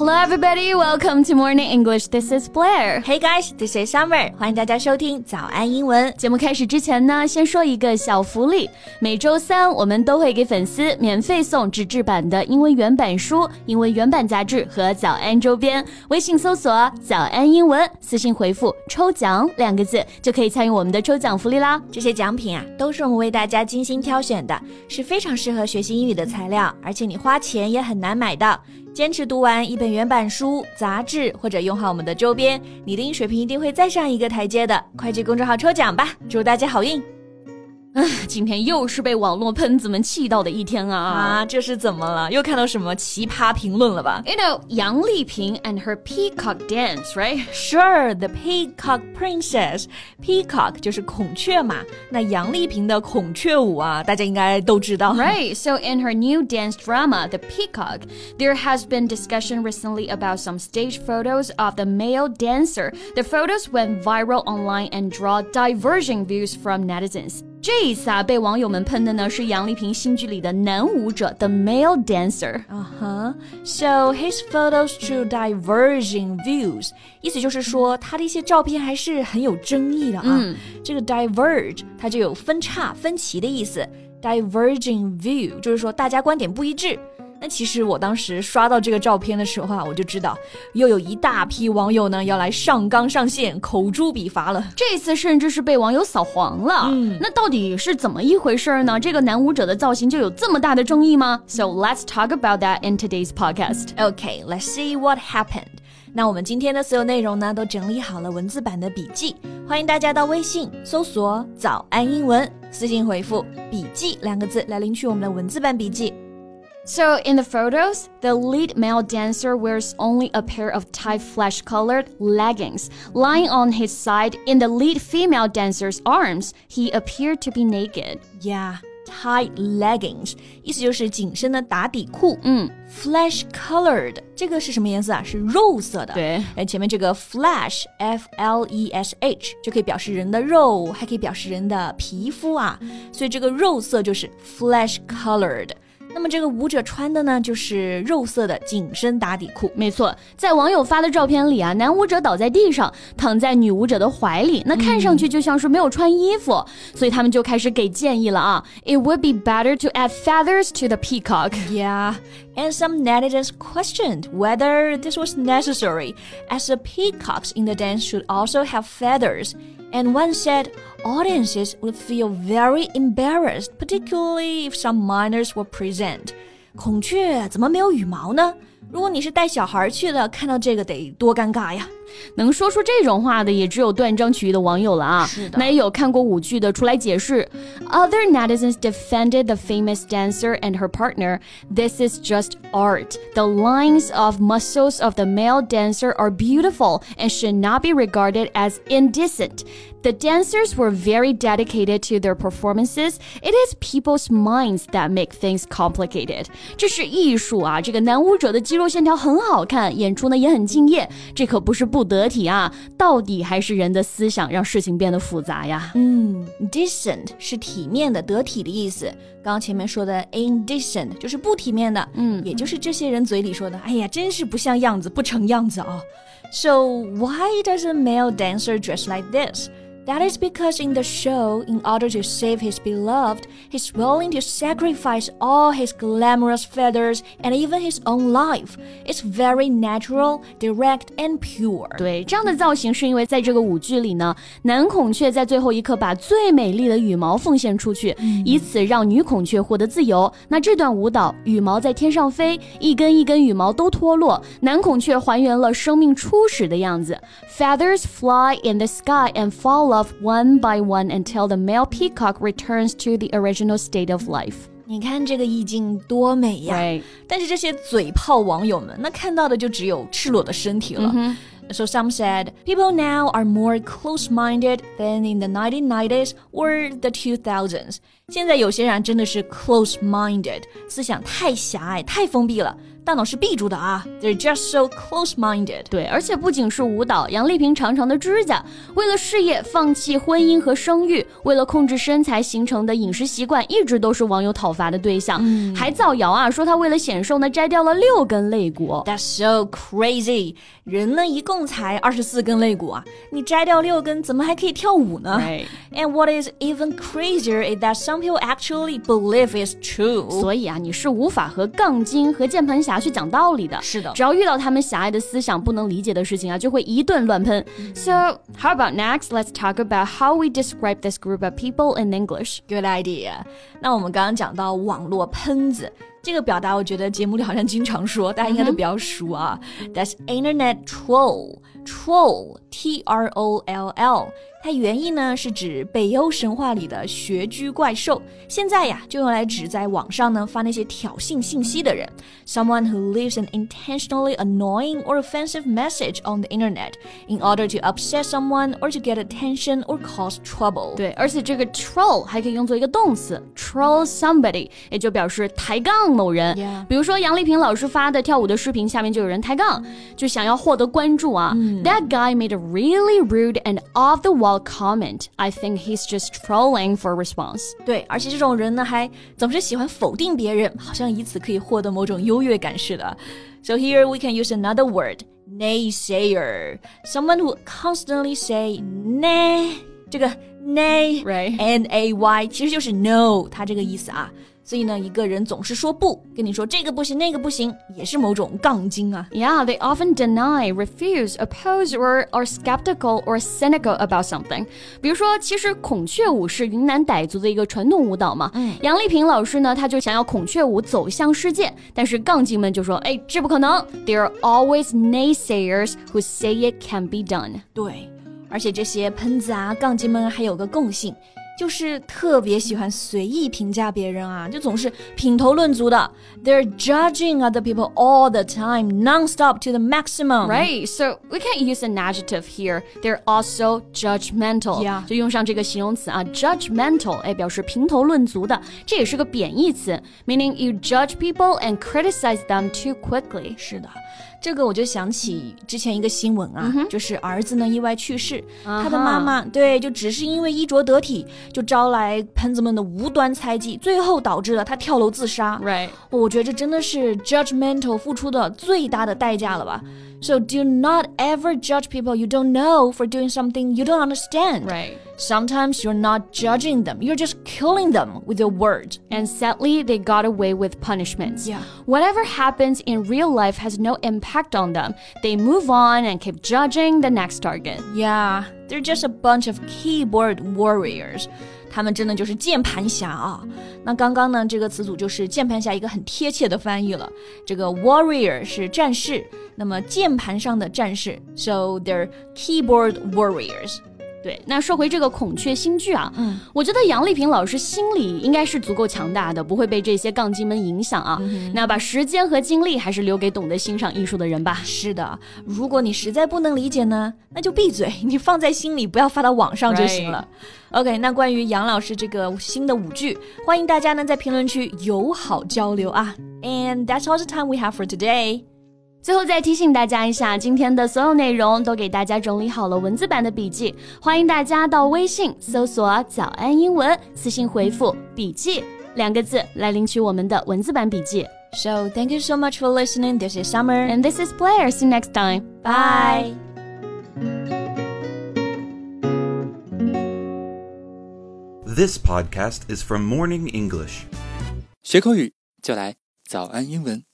Hello, everybody. Welcome to Morning English. This is Blair. Hey guys, this is Summer. 欢迎大家收听早安英文。节目开始之前呢，先说一个小福利。每周三我们都会给粉丝免费送纸质版的英文原版书、英文原版杂志和早安周边。微信搜索“早安英文”，私信回复“抽奖”两个字，就可以参与我们的抽奖福利啦。这些奖品啊，都是我们为大家精心挑选的，是非常适合学习英语的材料，而且你花钱也很难买到。坚持读完一本原版书、杂志，或者用好我们的周边，你的英语水平一定会再上一个台阶的。快去公众号抽奖吧，祝大家好运！唉，今天又是被网络喷子们气到的一天啊！啊，这是怎么了？又看到什么奇葩评论了吧？You know Yang Liping and her peacock dance, right? Sure, the peacock princess. Peacock 就是孔雀嘛。那杨丽萍的孔雀舞啊，大家应该都知道。Right. So in her new dance drama, The Peacock, there has been discussion recently about some stage photos of the male dancer. The photos went viral online and draw diverging views from netizens. 这一次啊，被网友们喷的呢是杨丽萍新剧里的男舞者，the male dancer。啊哈，So his photos drew diverging views，意思就是说他的一些照片还是很有争议的啊。嗯、这个 diverge 它就有分叉、分歧的意思，diverging view 就是说大家观点不一致。那其实我当时刷到这个照片的时候啊，我就知道又有一大批网友呢要来上纲上线、口诛笔伐了。这次甚至是被网友扫黄了。嗯，那到底是怎么一回事呢？这个男舞者的造型就有这么大的争议吗？So let's talk about that in today's podcast. Okay, let's see what happened. 那我们今天的所有内容呢，都整理好了文字版的笔记，欢迎大家到微信搜索“早安英文”，私信回复“笔记”两个字来领取我们的文字版笔记。So, in the photos, the lead male dancer wears only a pair of tight flesh colored leggings. Lying on his side in the lead female dancer's arms, he appeared to be naked. Yeah. Tight leggings，意思就是紧身的打底裤。嗯，flesh colored 这个是什么颜色啊？是肉色的。对，哎，前面这个 flesh，f l e s h 就可以表示人的肉，还可以表示人的皮肤啊。所以这个肉色就是 flesh colored。 那么这个舞者穿的呢，就是肉色的紧身打底裤。没错，在网友发的照片里啊，男舞者倒在地上，躺在女舞者的怀里，那看上去就像是没有穿衣服，所以他们就开始给建议了啊。It would be better to add feathers to the peacock. Yeah, and some netizens questioned whether this was necessary, as the peacocks in the dance should also have feathers. And one said audiences would feel very embarrassed, particularly if some minors were present. 孔雀怎么没有羽毛呢？如果你是带小孩去的，看到这个得多尴尬呀！ 能说出这种话的也只有断章取义的网友了啊。是的，那也有看过舞剧的出来解释。Other netizens defended the famous dancer and her partner. This is just art. The lines of muscles of the male dancer are beautiful and should not be regarded as indecent. The dancers were very dedicated to their performances. It is people's minds that make things complicated. 这是艺术啊！这个男舞者的肌肉线条很好看，演出呢也很敬业。这可不是不 得体啊，到底还是人的思想让事情变得复杂呀。嗯，decent 是体面的、得体的意思。刚刚前面说的 indecent 就是不体面的，嗯，也就是这些人嘴里说的，哎呀，真是不像样子，不成样子啊。So why does a male dancer dress like this? That is because in the show, in order to save his beloved, he's willing to sacrifice all his glamorous feathers and even his own life. It's very natural, direct, and pure. 对，这样的造型是因为在这个舞剧里呢，男孔雀在最后一刻把最美丽的羽毛奉献出去，嗯、以此让女孔雀获得自由。那这段舞蹈，羽毛在天上飞，一根一根羽毛都脱落，男孔雀还原了生命初始的样子。Feathers fly in the sky and fall off one by one until the male peacock returns to the original state of life. 你看这个意境多美呀！但是这些嘴炮网友们，那看到的就只有赤裸的身体了。Mm hmm. So some said people now are more close-minded than in the 1990s or the 2000s. 现在有些人真的是 close-minded，思想太狭隘、太封闭了。 大脑是闭住的啊。They're just so close-minded。对，而且不仅是舞蹈，杨丽萍长长的指甲，为了事业放弃婚姻和生育，为了控制身材形成的饮食习惯，一直都是网友讨伐的对象。嗯、还造谣啊，说她为了显瘦呢，摘掉了六根肋骨。That's so crazy！人呢一共才二十四根肋骨啊，你摘掉六根，怎么还可以跳舞呢？And what is even crazier is that some people actually believe it's true。所以啊，你是无法和杠精和键盘侠去讲道理的。是的，只要遇到他们狭隘的思想、不能理解的事情啊，就会一顿乱喷。So how about next? Let's talk about how we describe this group of people in English. Good idea. 那我们刚刚讲到网络喷子。这个表达我觉得节目里好像经常说，大家应该都比较熟啊。That's internet troll, troll, T R O L L。 它原意呢是指北欧神话里的穴居怪兽，现在呀就用来指在网上呢发那些挑衅信息的人，someone who leaves an intentionally annoying or offensive message on the internet in order to upset someone or to get attention or cause trouble。对，而且这个 troll 还可以用作一个动词，troll somebody，也就表示抬杠某人。Yeah. 比如说杨丽萍老师发的跳舞的视频，下面就有人抬杠，就想要获得关注啊。That guy made a really rude and off the wall comment. I think he's just trolling for response. 对，而且这种人呢，还总是喜欢否定别人，好像以此可以获得某种优越感似的。So here we can use another word, naysayer, someone who constantly say nay. 这个 nay, Right. N A Y 其实就是 no，它这个意思啊。 所以呢，一个人总是说不，跟你说这个不行，那个不行，也是某种杠精啊。Yeah, they often deny, refuse, oppose, or are skeptical or cynical about something. 比如说，其实孔雀舞是云南傣族的一个传统舞蹈嘛。嗯，杨丽萍老师呢，她就想要孔雀舞走向世界，但是杠精们就说，哎，这不可能。There are always naysayers who say it can be done. 对，而且这些喷子啊、杠精们还有个共性，就是特别喜欢随意评价别人啊，就总是品头论足的。They're judging other people all the time, non-stop to the maximum. Right, so we can't use an adjective here. They're also judgmental. Yeah. 就用上这个形容词啊，judgmental，哎，表示评头论足的，这也是个贬义词，meaning you judge people and criticize them too quickly. 是的， 这个我就想起之前一个新闻啊，就是儿子呢意外去世，他的妈妈对，就只是因为衣着得体，就招来喷子们的无端猜忌，最后导致了他跳楼自杀。Right. 我觉得这真的是 judgmental 付出的最大的代价了吧。So do not ever judge people you don't know for doing something you don't understand. Right. Sometimes you're not judging them, you're just killing them with your words. And sadly, they got away with punishments. Yeah. Whatever happens in real life has no impact on them. They move on and keep judging the next target. Yeah, they're just a bunch of keyboard warriors. 他们真的就是键盘侠啊！那刚刚呢，这个词组就是键盘侠一个很贴切的翻译了。这个 warrior 是战士，那么键盘上的战士，so they're keyboard warriors。对，那说回这个孔雀新剧啊，嗯，我觉得杨丽萍老师心里应该是足够强大的，不会被这些杠精们影响啊。那把时间和精力还是留给懂得欣赏艺术的人吧。是的，如果你实在不能理解呢，那就闭嘴，你放在心里，不要发到网上就行了。OK，那关于杨老师这个新的舞剧，欢迎大家呢在评论区友好交流啊。And that's all the time we have for today. 最后再提醒大家一下，今天的所有内容都给大家整理好了文字版的笔记，欢迎大家到微信搜索“早安英文”，私信回复“笔记”两个字来领取我们的文字版笔记。So thank you so much for listening. This is Summer. And this is Blair. See you next time. Bye. This podcast is from Morning English. 学口语就来早安英文。